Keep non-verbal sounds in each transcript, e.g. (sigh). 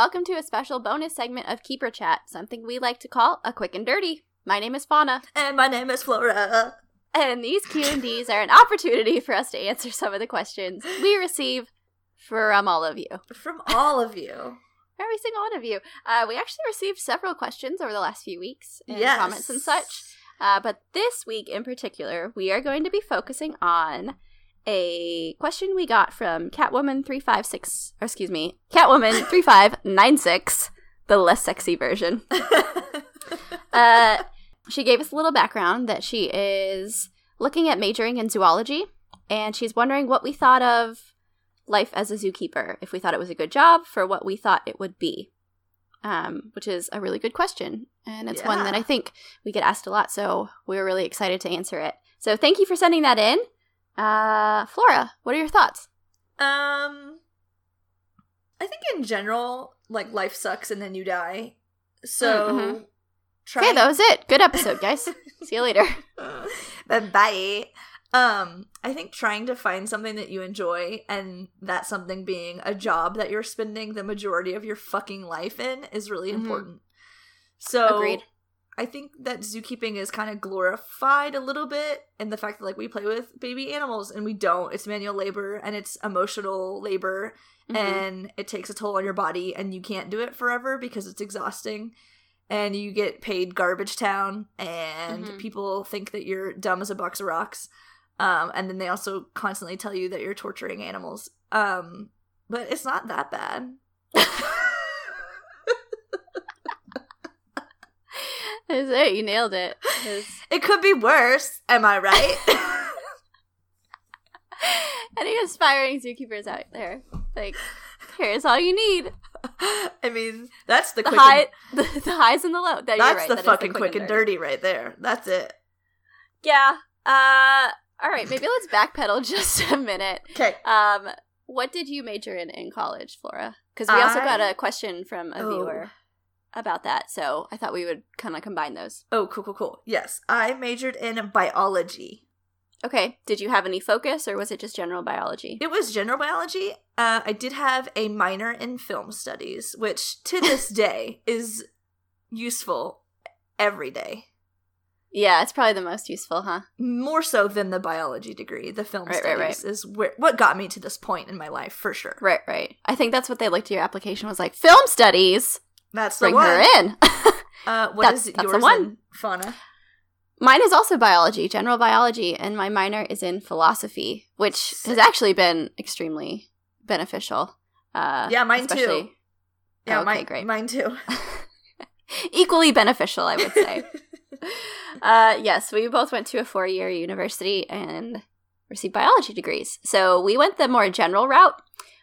welcome to a special bonus segment of Keeper Chat, something we like to call a quick and dirty. My name is Fauna, And my name is Flora. and these Q&Ds are an opportunity for us to answer some of the questions we receive from all of you. From all of you. (laughs) Every single one of you. Uh, we actually received several questions over the last few weeks and yes. comments and such. Uh, but this week in particular, we are going to be focusing on a question we got from Catwoman356, or excuse me, Catwoman3596, (laughs) the less sexy version. (laughs) Uh, she gave us a little background that she is looking at majoring in zoology, and she's wondering what we thought of life as a zookeeper, if we thought it was a good job for what we thought it would be. Um, which is a really good question. And it's one that I think we get asked a lot, so we're really excited to answer it. So thank you for sending that in. Uh, Flora, what are your thoughts? um I think in general, like life sucks and then you die. So mhm. try Okay, that was it. Good episode, guys. (laughs) See you later. bye bye. Um, I think trying to find something that you enjoy and that something being a job that you're spending the majority of your fucking life in is really Mhm. important. So Agreed. I think that zookeeping is kind of glorified a little bit in the fact that like we play with baby animals and we don't. It's manual labor and it's emotional labor Mhm. and it takes a toll on your body and you can't do it forever because it's exhausting and you get paid garbage town and Mhm. people think that you're dumb as a box of rocks um, and then they also constantly tell you that you're torturing animals um, but it's not that bad (laughs) Is it? You nailed it. 'Cause it could be worse am i right (laughs) Any aspiring zookeepers out there, like, here's all you need: i mean that's the, the quick high, and, (laughs) the, the highs and the low. That, that's right, the that is fucking quick and dirty right there that's it Yeah. Uh. All right. Maybe let's backpedal (laughs) just a minute. okay Um. What did you major in in college, Flora? Because we also I- got a question from a Oh. viewer about that, so I thought we would kind of combine those. oh cool cool cool yes i majored in biology Okay. Did you have any focus, or was it just general biology? It was general biology. Uh, I did have a minor in film studies, which to this (laughs) day is useful every day. Yeah, it's probably the most useful, huh? More so than the biology degree. The film Right, right, studies right. is where what got me to this point in my life for sure. Right, right. I think that's what they looked at your application was like film studies. That's the Bring one. her in. (laughs) Uh, what That's- is that's the one. fauna? Mine is also biology, general biology, and my minor is in philosophy, which has actually been extremely beneficial. Uh, Yeah, mine too. Yeah, okay, mine, great. mine too. (laughs) Equally beneficial, I would say. (laughs) uh, yes, we both went to a four year university and received biology degrees. So we went the more general route,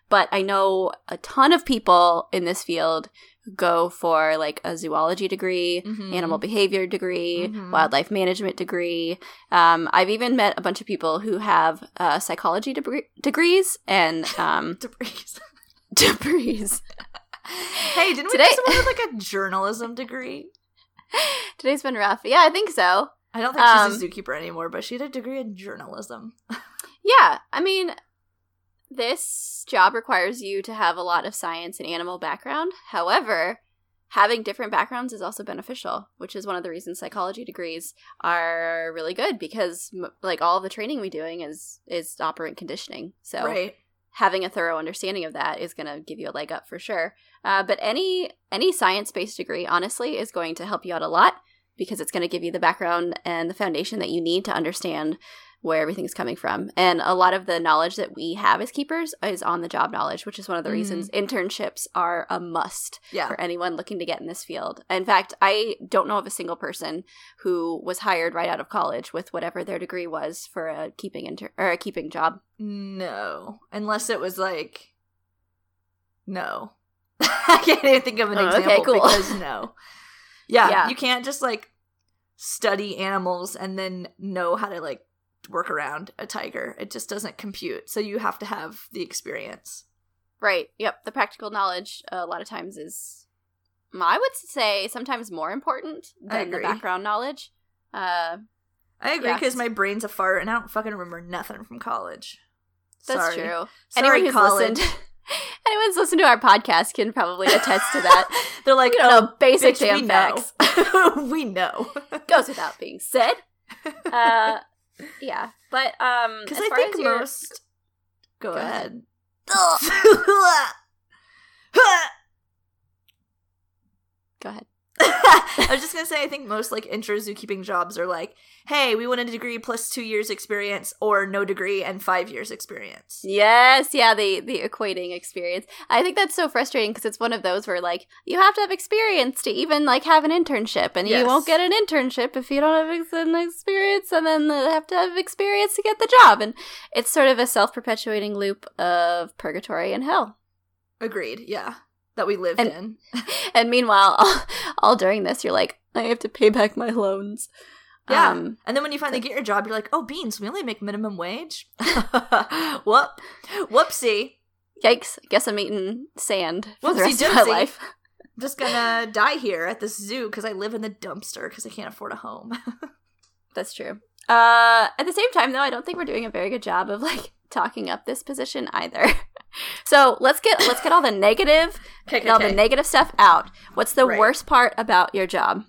but I know a ton of people in this field go for like a zoology degree, Mhm. animal behavior degree, Mhm. wildlife management degree. Um, I've even met a bunch of people who have uh, psychology degree- degrees and um, (laughs) Debris. degrees. (laughs) hey, didn't we Today- get someone with like a journalism degree? (laughs) Today's been rough. Yeah, I think so. I don't think she's a Um, zookeeper anymore, but she had a degree in journalism. Yeah, I mean, this job requires you to have a lot of science and animal background. However, having different backgrounds is also beneficial, which is one of the reasons psychology degrees are really good because like all the training we're doing is is operant conditioning. So Right. having a thorough understanding of that is going to give you a leg up for sure. Uh, but any any science based degree, honestly, is going to help you out a lot because it's going to give you the background and the foundation that you need to understand where everything's coming from. And a lot of the knowledge that we have as keepers is on the job knowledge, which is one of the Mhm. reasons internships are a must Yeah. for anyone looking to get in this field. In fact, I don't know of a single person who was hired right out of college with whatever their degree was for a keeping inter- or a keeping job. No. Unless it was like no. (laughs) I (laughs) can't even think of an Oh, okay, example cool. because no. (laughs) Yeah, Yeah. you can't just like study animals and then know how to like work around a tiger. It just doesn't compute. So you have to have the experience. Right. Yep. The practical knowledge uh, a lot of times is, I would say, sometimes more important than the background knowledge. Uh, I agree Yeah. because my brain's a fart and I don't fucking remember nothing from college. that's Sorry. true. Sorry, Anyone who's college. (laughs) listened, Anyone's listened to our podcast can probably attest to that. (laughs) They're like, We oh, know basic bitch, damn we facts. know. (laughs) we know. Goes without being said. Uh, yeah, but um, Because I far think as your- most. Go, Go ahead. (laughs) Go ahead. I was just gonna say, I think most like intro zookeeping jobs are like, hey, we want a degree plus two years experience, or no degree and five years experience. Yes, yeah, the the equating experience. I think that's so frustrating because it's one of those where like you have to have experience to even like have an internship, and Yes. you won't get an internship if you don't have ex- an experience, and then they have to have experience to get the job, and it's sort of a self perpetuating loop of purgatory and hell. Agreed. Yeah, that we lived And- in. (laughs) And meanwhile, all, all during this, you're like, I have to pay back my loans. Yeah. Um, And then when you finally get your job, you're like, oh, beans, we only make minimum wage. (laughs) Whoop, whoopsie. yikes! Guess I'm eating sand for the Whoopsie rest of my life. I'm just gonna (laughs) die here at this zoo because I live in the dumpster because I can't afford a home. That's true. Uh, at the same time, though, I don't think we're doing a very good job of like talking up this position either. So let's get let's get all the negative, (laughs) Okay, get all the negative stuff out. What's the Right. worst part about your job?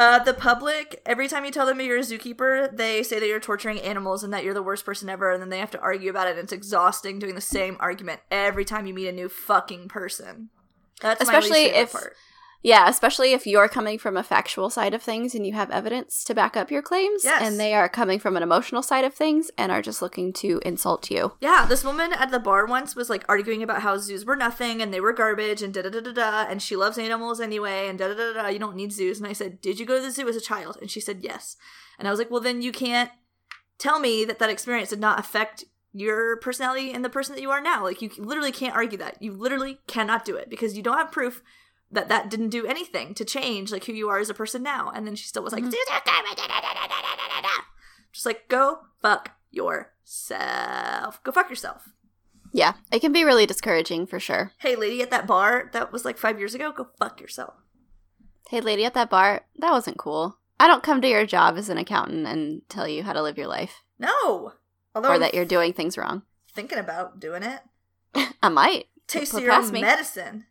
Uh, the public, every time you tell them you're a zookeeper, they say that you're torturing animals and that you're the worst person ever, and then they have to argue about it. And it's exhausting doing the same argument every time you meet a new fucking person. That's Especially if- part. Yeah, especially if you're coming from a factual side of things and you have evidence to back up your claims, Yes. and they are coming from an emotional side of things and are just looking to insult you. Yeah, this woman at the bar once was like arguing about how zoos were nothing and they were garbage and da da da da da, and she loves animals anyway and da da da da. You don't need zoos. And I said, Did you go to the zoo as a child? And she said, Yes. And I was like, Well, then you can't tell me that that experience did not affect your personality and the person that you are now. Like, you literally can't argue that. You literally cannot do it because you don't have proof that that didn't do anything to change like who you are as a person now. And then she still was like, mm-hmm. just like go fuck yourself, go fuck yourself. Yeah, it can be really discouraging for sure. Hey, lady at that bar, that was like five years ago. Go fuck yourself. Hey, lady at that bar, that wasn't cool. I don't come to your job as an accountant and tell you how to live your life. No. Although or I'm that you're doing things wrong. Thinking about doing it. (laughs) I might. Taste your own me. medicine.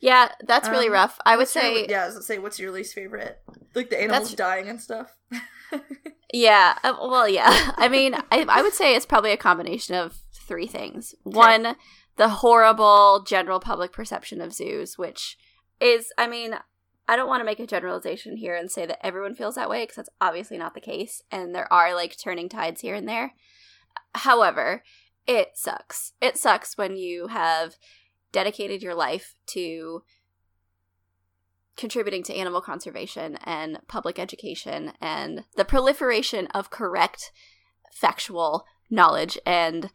Yeah, that's really Um, rough. I would What's your- say, yeah, I was gonna say, what's your least favorite? Like the animals dying and stuff. (laughs) yeah. uh, well, yeah. I mean, I, I would say it's probably a combination of three things. One, the horrible general public perception of zoos, which is, I mean, I don't want to make a generalization here and say that everyone feels that way because that's obviously not the case. And there are like turning tides here and there. However, it sucks. It sucks when you have dedicated your life to contributing to animal conservation and public education and the proliferation of correct factual knowledge and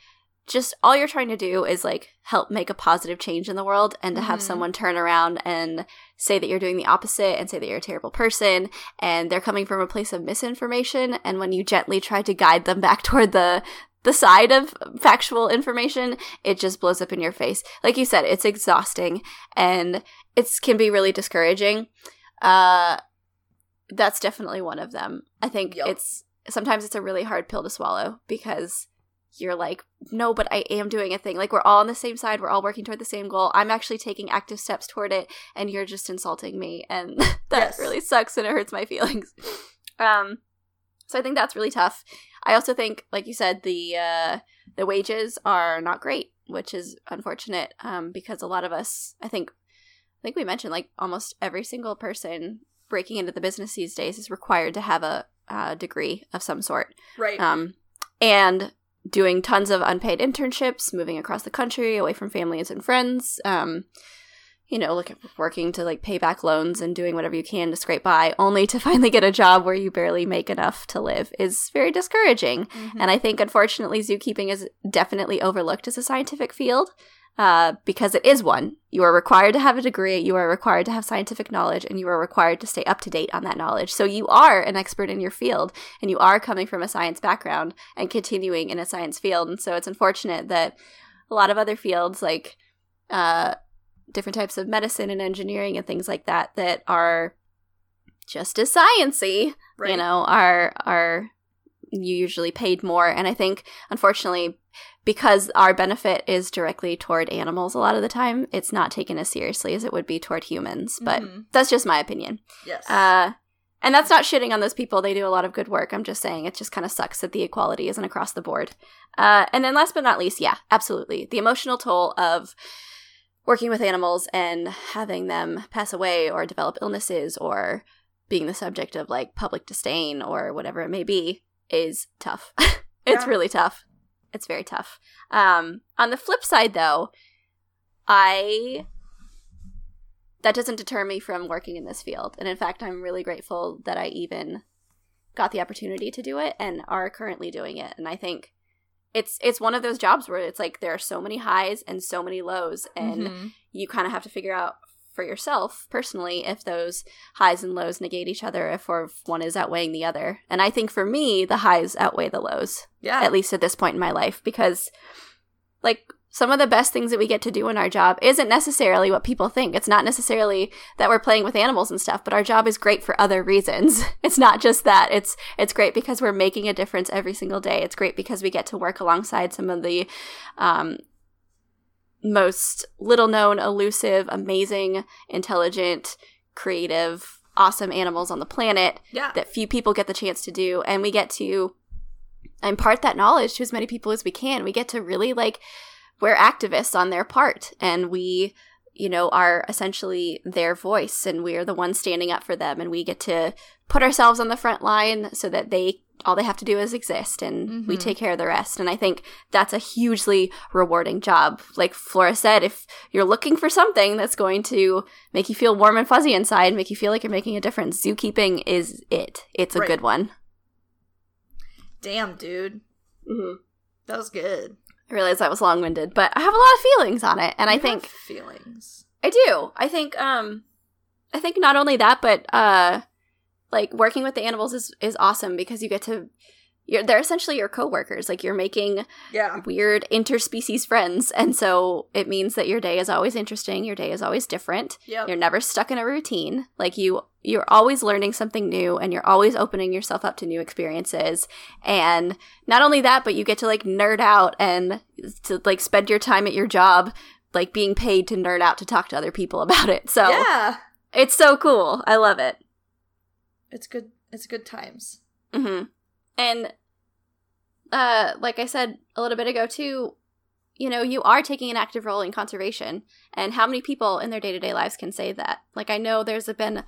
just all you're trying to do is like help make a positive change in the world and to have Mhm. someone turn around and say that you're doing the opposite and say that you're a terrible person and they're coming from a place of misinformation and when you gently try to guide them (laughs) back toward the the side of factual information it just blows up in your face. Like you said it's exhausting and it can be really discouraging. Uh that's definitely one of them. I think Yup. it's sometimes it's a really hard pill to swallow because you're like no but i am doing a thing. Like we're all on the same side. We're all working toward the same goal. I'm actually taking active steps toward it and you're just insulting me and (laughs) that Yes. really sucks and it hurts my (laughs) feelings. Um so i think that's really tough i also think like you said the uh the wages are not great which is unfortunate um because a lot of us i think i think we mentioned like almost every single person breaking into the business these days is required to have a, uh degree of some sort right. um, and doing tons of unpaid internships, moving across the country away from families and friends. Um, you know, look working to like pay back loans and doing whatever you can to scrape by, only to (laughs) finally get a job where you barely make enough to live is very discouraging. Mhm. And I think, unfortunately, zookeeping is definitely overlooked as a scientific field uh, because it is one. You are required to have a degree, you are required to have scientific knowledge, and you are required to stay up to date on that knowledge. So you are an expert in your field, and you are coming from a science background and continuing in a science field. And so it's unfortunate that a lot of other fields, like uh, different types of medicine and engineering and things like that, that are just as sciency, right. you know, are are you usually paid more. And I think, unfortunately, because our benefit is directly toward animals a lot of the time, it's not taken as seriously as it would be toward humans. But Mhm. that's just my opinion. Yes. Uh, and that's not shitting on those people. They do a lot of good work. I'm just saying it just kind of sucks that the equality isn't across the board. Uh, and then last but not least, yeah, absolutely. The emotional toll of working with animals and having them pass away or develop illnesses or being the subject of like public disdain or whatever it may be is tough. (laughs) it's Yeah. really tough. It's very tough. Um, on the flip side, though, I that doesn't deter me from working in this field. And in fact, I'm really grateful that I even got the opportunity to do it and are currently doing it. And I think it's it's one of those jobs where it's like there are so many highs and so many lows and Mhm. you kind of have to figure out for yourself personally if those highs and lows negate each other if or if one is outweighing the other. And I think for me the highs outweigh the lows yeah. at least at this point in my life because like some of the best things that we get to do in our job isn't necessarily what people think. It's not necessarily that we're playing with animals and stuff, but our job is great for other reasons. (laughs) It's not just that. It's it's great because we're making a difference every single day. It's great because we get to work alongside some of the um, most little known, elusive, amazing, intelligent, creative, awesome animals on the planet yeah. that few people get the chance to do and we get to impart that knowledge to as many people as we can we get to really like we're activists on their part and we you know are essentially their voice and we're the ones standing up for them and we get to put ourselves on the front line so that they all they have to do is exist and we Mhm. take care of the rest and i think that's a hugely rewarding job like flora said if you're looking for something that's going to make you feel warm and fuzzy inside make you feel like you're making a difference zookeeping is it it's a Right. good one Damn, dude. mm-hmm. That was good. I realize that was long-winded but i have a lot of feelings on it and i You have think feelings. I do. I think um I think not only that, but uh like working with the animals is is awesome because you get to you're they're essentially your coworkers. Like you're making Yeah. weird interspecies friends. And so it means that your day is always interesting, your day is always different. Yep. You're never stuck in a routine. Like you you're always learning something new and you're always opening yourself up to new experiences. And not only that, but you get to like nerd out and to like spend your time at your job like being paid to nerd out to talk to other people about it. So Yeah. it's so cool. I love it. It's good. It's good times. hmm And uh, like I said a little bit ago too, you know, you are taking an active role in conservation, and how many people in their day to day lives can say that? Like I know there's been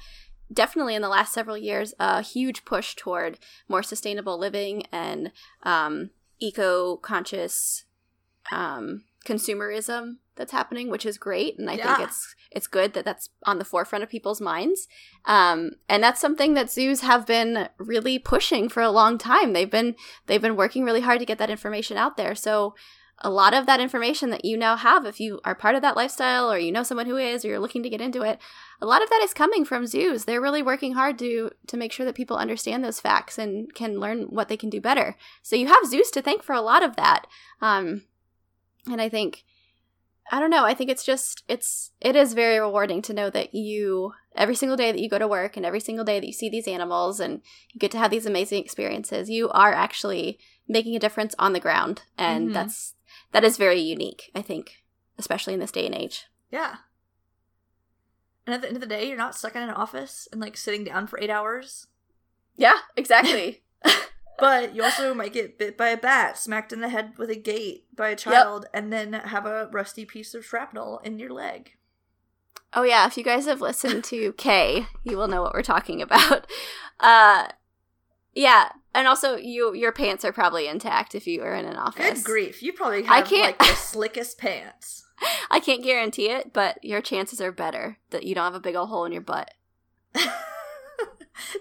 definitely in the last several years a huge push toward more sustainable living and um, eco conscious um, consumerism that's happening, which is great, and I Yeah. think it's it's good that that's on the forefront of people's minds. Um, and that's something that zoos have been really pushing for a long time. They've been they've been working really hard to get that information out there. So a lot of that information that you now have, if you are part of that lifestyle or you know someone who is or you're looking to get into it, a lot of that is coming from zoos. They're really working hard to to make sure that people understand those facts and can learn what they can do better. So you have zoos to thank for a lot of that. Um, and I think I don't know. I think it's just it's it is very rewarding to know that you every single day that you go to work and every single day that you see these animals and you get to have these amazing experiences, you are actually making a difference on the ground, and Mhm. that's that is very unique. I think, especially in this day and age. Yeah. And at the end of the day, you're not stuck in an office and like sitting down for eight hours. Yeah, exactly. (laughs) (laughs) But you also might get bit by a bat, smacked in the head with a gate by a child, and then have a rusty piece of shrapnel in your leg. Oh yeah, if you guys have listened to K, you will know what we're talking about. (laughs) Uh yeah, and also you your pants are probably intact if you are in an office. Good grief. You probably I have can't- like the slickest pants. (laughs) I can't guarantee it, but your chances are better that you don't have a big old hole in your butt. (laughs)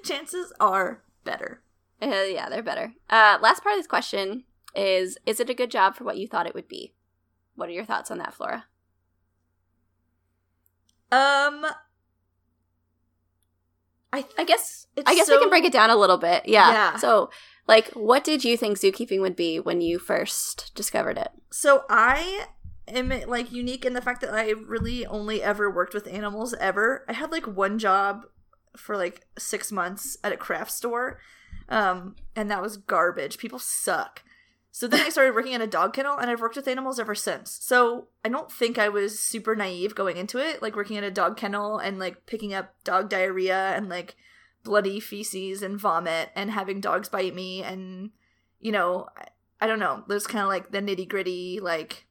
Chances are better. Uh, yeah, they're better. Uh last part of this question is is it a good job for what you thought it would be? What are your thoughts on that, Flora? Um I I guess It's I guess we can break it down a little bit. Yeah. Yeah. So, like what did you think zookeeping would be when you first discovered it? So I am like unique in the fact that I really only ever worked with animals ever. I had like one job for like six months at a craft store, Um, and that was garbage. People suck. So then I started working at a dog kennel, and I've worked with animals ever since. So I don't think I was super naive going into it, like working at a dog kennel and like picking up dog diarrhea and like bloody feces and vomit and having dogs bite me and you know I, I don't know. There's kind of like the nitty gritty, like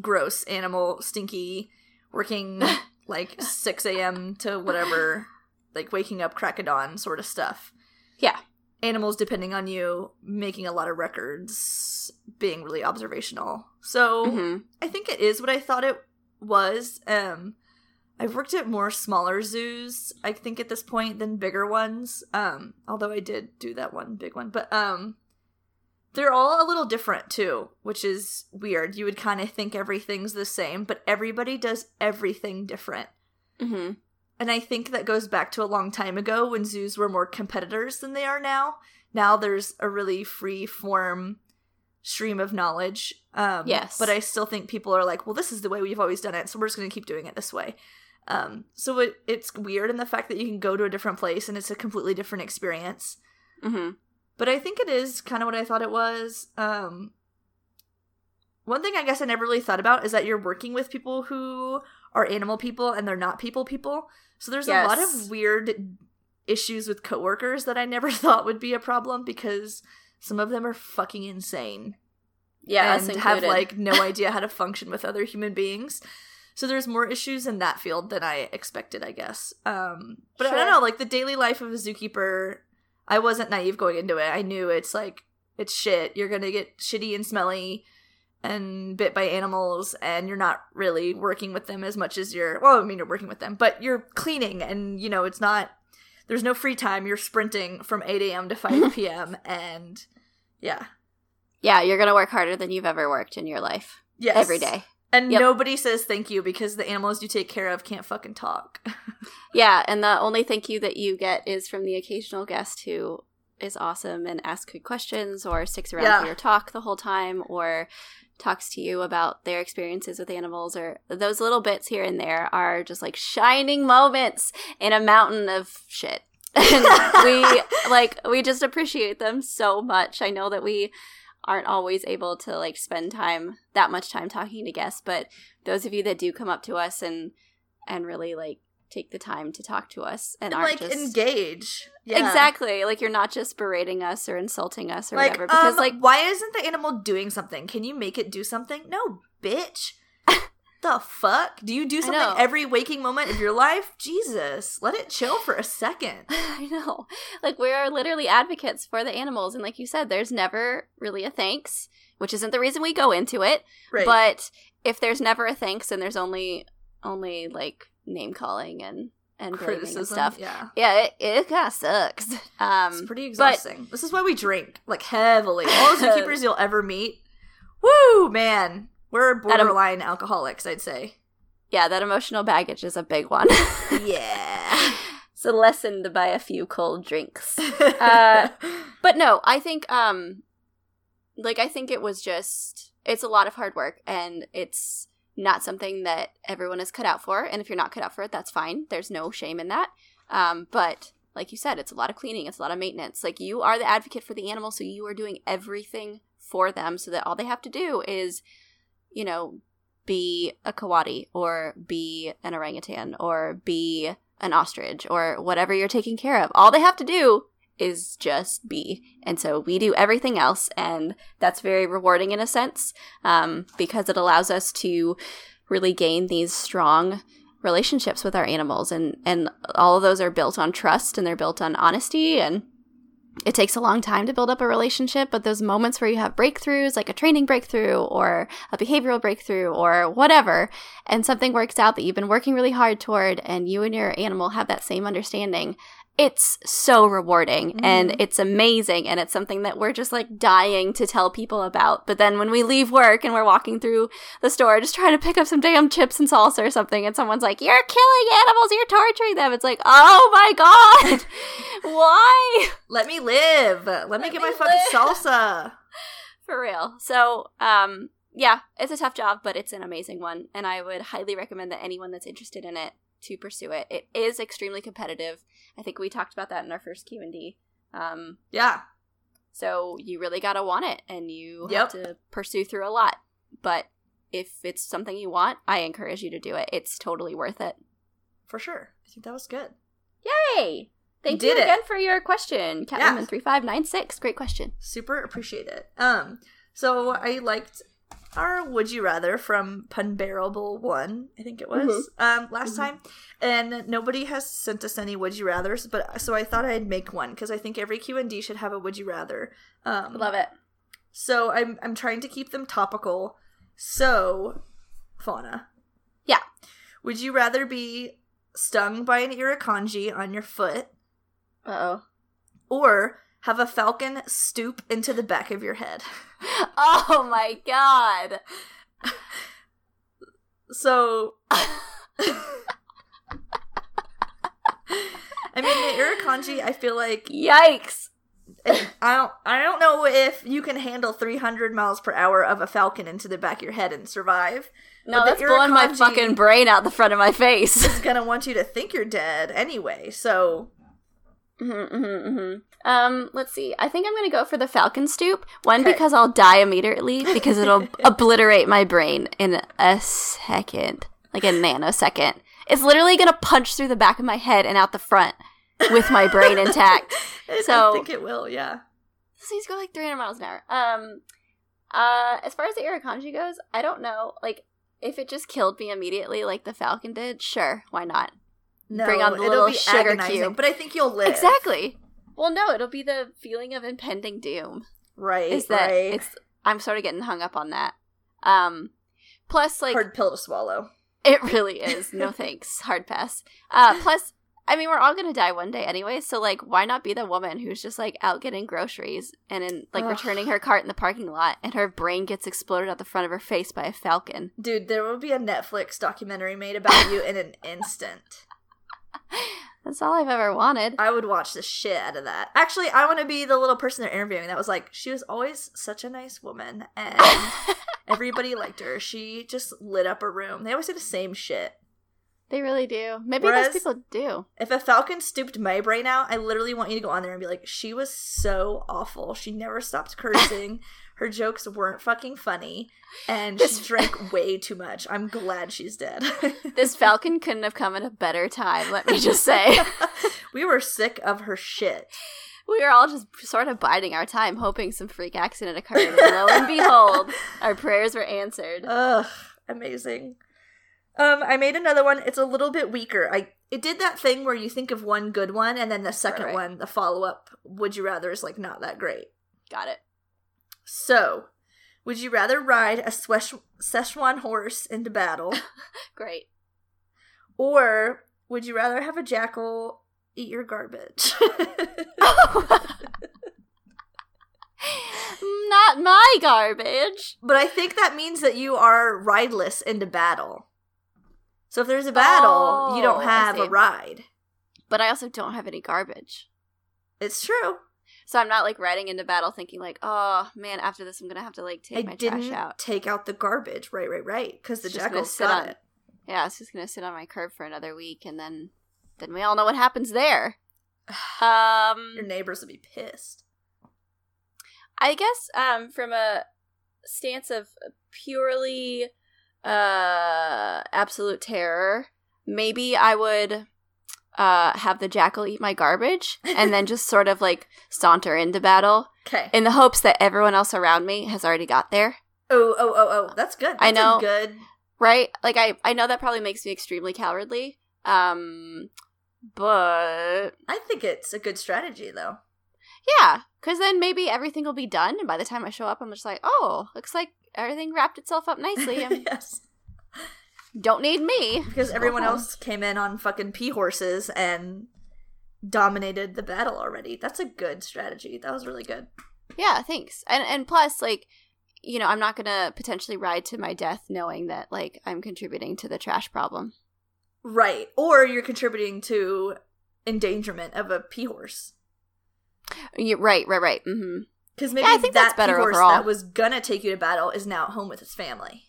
gross animal, stinky, working (laughs) like 6 a.m. to whatever, like waking up crack of dawn sort of stuff. Yeah. Animals depending on you, making a lot of records, being really observational. So hmm I think it is what I thought it was. Um, I've worked at more smaller zoos, I think, at this point than bigger ones. Um, although I did do that one big one, but um, they're all a little different too, which is weird. You would kind of think everything's the same, but everybody does everything different. hmm And I think that goes back to a long time ago when zoos were more competitors than they are now. Now there's a really free form stream of knowledge. Um, Yes. But I still think people are like, well, this is the way we've always done it, so we're just going to keep doing it this way. Um, so it, it's weird in the fact that you can go to a different place and it's a completely different experience. hmm But I think it is kind of what I thought it was. Um, one thing I guess I never really thought about is that you're working with people who are animal people and they're not people people. So there's a lot of weird issues with coworkers that I never (laughs) thought would be a problem because some of them are fucking insane Yeah, and have like no (laughs) idea how to function with other human beings. So there's more issues in that field than I expected, I guess. Um, but I don't know, like the daily life of a zookeeper. I wasn't naive going into it. I knew it's like it's shit. You're gonna get shitty and smelly and bit by animals, and you're not really working with them as much as you're. Well, I mean, you're working with them, but you're cleaning, and you know it's not. There's no free time. You're sprinting from 8 a.m. to 5 (laughs) p.m. and yeah, yeah, you're gonna work harder than you've ever worked in your life yes, every day. And Yep. nobody says thank you because the animals you take care of can't fucking talk. (laughs) Yeah, and the only thank you that you get is from the occasional guest who is awesome and asks good questions or sticks around Yeah. for your talk the whole time or talks to you about their experiences with animals or those little bits here and there are just like shining moments in a mountain of shit. (laughs) and we (laughs) like we just appreciate them so much. I know that we aren't always able to like spend time that much time talking to guests, but those of you that do come up to us and and really like take the time to talk to us and, like just engage. Yeah. exactly like you're not just berating us or insulting us or Like, whatever because um, like why isn't the animal doing something? Can you make it do something? No, bitch. (laughs) the fuck? Do you do something every waking moment of your life? Jesus, let it chill for a second. (laughs) I know. Like we are literally advocates for the animals and like you said there's never really a thanks, which isn't the reason we go into it, Right. but if there's never a thanks and there's only only like name calling and and blaming and criticism stuff. Yeah. Yeah, it, it kind of sucks. (laughs) It's Um pretty exhausting. this is why we drink like heavily. All the (laughs) zookeepers you'll ever meet. Woo, man. We're borderline alcoholics, I'd say. yeah, that emotional baggage is a big one. (laughs) Yeah. it's a lesson to buy a few cold drinks. Uh, but no, I think um like I think it was just it's a lot of hard work and it's not something that everyone is cut out for and if you're not cut out for it that's fine. There's no shame in that. Um but like you said it's a lot of cleaning, it's a lot of maintenance. Like you are the advocate for the animal so you are doing everything for them so that all they have to do is you know be a coati or be an orangutan or be an ostrich or whatever you're taking care of. All they have to do is just be. And so we do everything else. And that's very rewarding in a sense um, because it allows us to really gain these strong relationships with our animals. And, and all of those are built on trust and they're built on honesty. And it takes a long time to build up a relationship, but those moments where you have breakthroughs, like a training breakthrough or a behavioral breakthrough or whatever, and something works out that you've been working really hard toward, and you and your animal have that same understanding, it's so rewarding and Mhm. it's amazing. And it's something that we're just like dying to tell people about. But then when we leave work and we're walking through the store just trying to pick up some damn chips and salsa or something, and someone's like, You're killing animals, you're torturing them. It's like, Oh my God, (laughs) why? Let me live. Let, me get me my fucking salsa. (laughs) For real. So, um, yeah, it's a tough job, but it's an amazing one, and I would highly recommend that anyone that's interested in it to pursue it. It is extremely competitive. I think we talked about that in our first Q and D. Um, Yeah. so you really gotta want it, and you Yep. have to pursue through a lot. But if it's something you want, I encourage you to do it. It's totally worth it. For sure. I think that was good. Yay! Thank You you, did it. again for your question, Yeah. Catwoman three five nine six. Great question. Super appreciate it. Um, so I liked our Would You Rather from Punbearable One, I think it was, um, last Mhm. time. And nobody has sent us any Would You Rathers, but so I thought I'd make one because I think every Q and D should have a Would You Rather. Um, Love it. So I'm I'm trying to keep them topical. So, Fauna. Yeah. Would you rather be stung by an irukandji on your foot Uh oh. or have a falcon stoop into the back of your head? (laughs) (laughs) Oh my god. So, (laughs) I mean, the irukandji, I feel like Yikes. I don't I don't know if you can handle 300 miles per hour of a falcon into the back of your head and survive. No, that's blowing my fucking brain out the front of my face. It's gonna want you to think you're dead anyway. So Mm-hmm, mm-hmm, mm-hmm. Um, let's see. I think I'm gonna go for the Falcon Stoop. One Okay. because I'll die immediately because it'll (laughs) obliterate my brain in a second, like a nanosecond. It's literally gonna punch through the back of my head and out the front with my brain (laughs) intact. so I think it will. Yeah. These go like 300 miles an hour. Um, uh, as far as the Irukandji goes, I don't know. Like, if it just killed me immediately, like the Falcon did, sure, why not? No, Bring on the it'll little be sugar agonizing, cube. but I think you'll live. Exactly. Well, no, it'll be the feeling of impending doom. Right. is that right. it's I'm sort of getting hung up on that. Um plus like hard pill to swallow. it really is. No (laughs) thanks. Hard pass. Uh plus I mean we're all going to die one day anyway, so like why not be the woman who's just like out getting groceries and in like Ugh. returning her cart in the parking lot and her brain gets exploded out the front of her face by a falcon. Dude, there will be a Netflix documentary made about you in an (laughs) instant. (laughs) That's all I've ever wanted. I would watch the shit out of that. Actually, I want to be the little person they're interviewing that was like, she was always such a nice woman and (laughs) everybody liked her. She just lit up a room. They always say the same shit. they really do. Maybe Whereas- those people do. If a falcon stooped my brain out, I literally want you to go on there and be like, she was so awful. She never stopped cursing. (laughs) Her jokes weren't fucking funny. And This- she drank way too much. I'm glad she's dead. (laughs) This falcon couldn't have come at a better time, let me just say. (laughs) we were sick of her shit. We were all just sort of biding our time, hoping some freak accident occurred. And lo and behold, (laughs) our prayers were answered. Ugh, amazing. Um, I made another one. It's a little bit weaker. I it did that thing where you think of one good one and then the second Right. one, the follow up, would you rather is like not that great. Got it. So, would you rather ride a Przewalski horse into battle, (laughs) Great. or would you rather have a jackal eat your garbage? (laughs) Not my garbage. but I think that means that you are rideless into battle. So if there's a battle, you Oh, don't have a ride. But I also don't have any garbage. It's true. So I'm not like riding into battle thinking like, oh man, after this I'm gonna have to like take I my didn't trash out. take out the garbage. Right, right, right. Because the jackal's got on- it. Yeah, it's just gonna sit on my curb for another week and then then we all know what happens there. (sighs) Um Your neighbors will be pissed. I guess um from a stance of purely uh absolute terror, maybe I would uh have the jackal eat my garbage and then just sort of like saunter into battle Okay. in the hopes that everyone else around me has already got there. Oh, oh, oh, oh. That's good. I know. Good. Right? Like I I know that probably makes me extremely cowardly. Um but I think it's a good strategy, though. yeah, cuz then maybe everything will be done and by the time I show up I'm just like, "Oh, looks like everything wrapped itself up nicely. (laughs) yes. Don't need me." Because Just go everyone else came in on fucking pea horses and dominated the battle already. That's a good strategy. That was really good. Yeah, thanks. And and plus like you know, I'm not going to potentially ride to my death knowing that like I'm contributing to the trash problem. Right. Or you're contributing to endangerment of a pea horse. you right, right, right. Mhm. Because maybe Yeah, I think that that's better pea horse overall. that was gonna take you to battle is now at home with his family.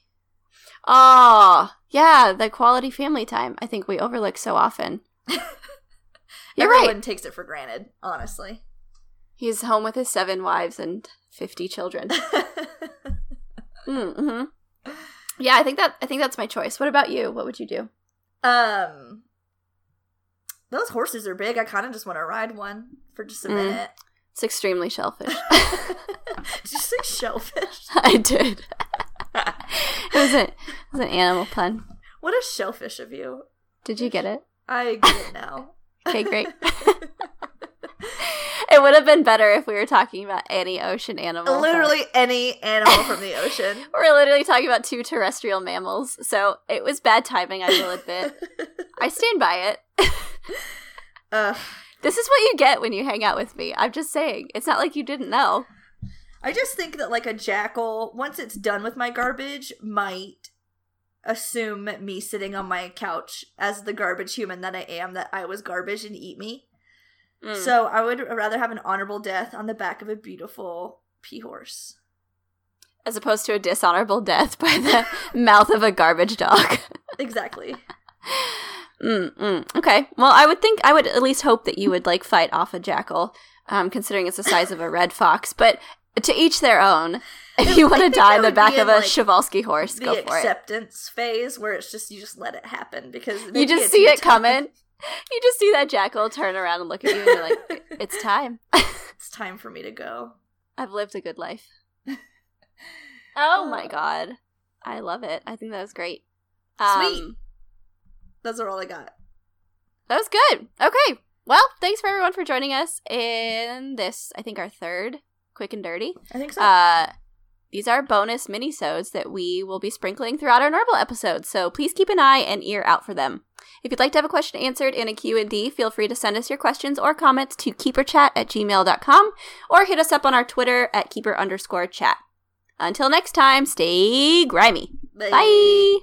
Oh, yeah, the quality family time. I think we overlook so often. (laughs) You're Everyone right. takes it for granted, honestly. He's home with his seven wives and 50 children. (laughs) mm-hmm. Yeah, I think that I think that's my choice. What about you? What would you do? um, those horses are big. I kind of just want to ride one for just a Mm. minute. It's extremely shellfish. (laughs) Did you say shellfish? I did. It was a it was an animal pun. What a shellfish of you. Did you get it? I get it now. (laughs) Okay, great. (laughs) it would have been better if we were talking about any ocean animal. but Literally any animal from the ocean. (laughs) We're literally talking about two terrestrial mammals, so it was bad timing, I will admit. I stand by it. Ugh. This is what you get when you hang out with me. I'm just saying. It's not like you didn't know. I just think that like a jackal, once it's done with my garbage, might assume me sitting on my couch as the garbage human that I am, that I was garbage and eat me. Mm. So I would rather have an honorable death on the back of a beautiful pea horse. As opposed to a dishonorable death by the (laughs) mouth of a garbage dog. Exactly. (laughs) Mm, mm. Okay. Well, I would think I would at least hope that you would like fight off a jackal, um, considering it's the size of a red fox. But to each their own. (laughs) If you want to die in the back of in, a like, Przewalski horse, go for it. The acceptance phase where it's just you just let it happen because You just see it time. coming. (laughs) You just see that jackal turn around and look at you, and you're like, "It's time. (laughs) It's time for me to go. I've lived a good life." Oh my Uh. god, I love it. I think that was great. Sweet. Um, Those are all I got. That was good. Okay. Well, thanks for everyone for joining us in this, I think, our third Quick and Dirty. I think so. Uh, these are bonus mini-sodes that we will be sprinkling throughout our normal episodes, so please keep an eye and ear out for them. If you'd like to have a question answered in a Q&D, feel free to send us your questions or comments to keeperchat at gmail.com or hit us up on our Twitter at keeper underscore chat. Until next time, stay grimy. Bye!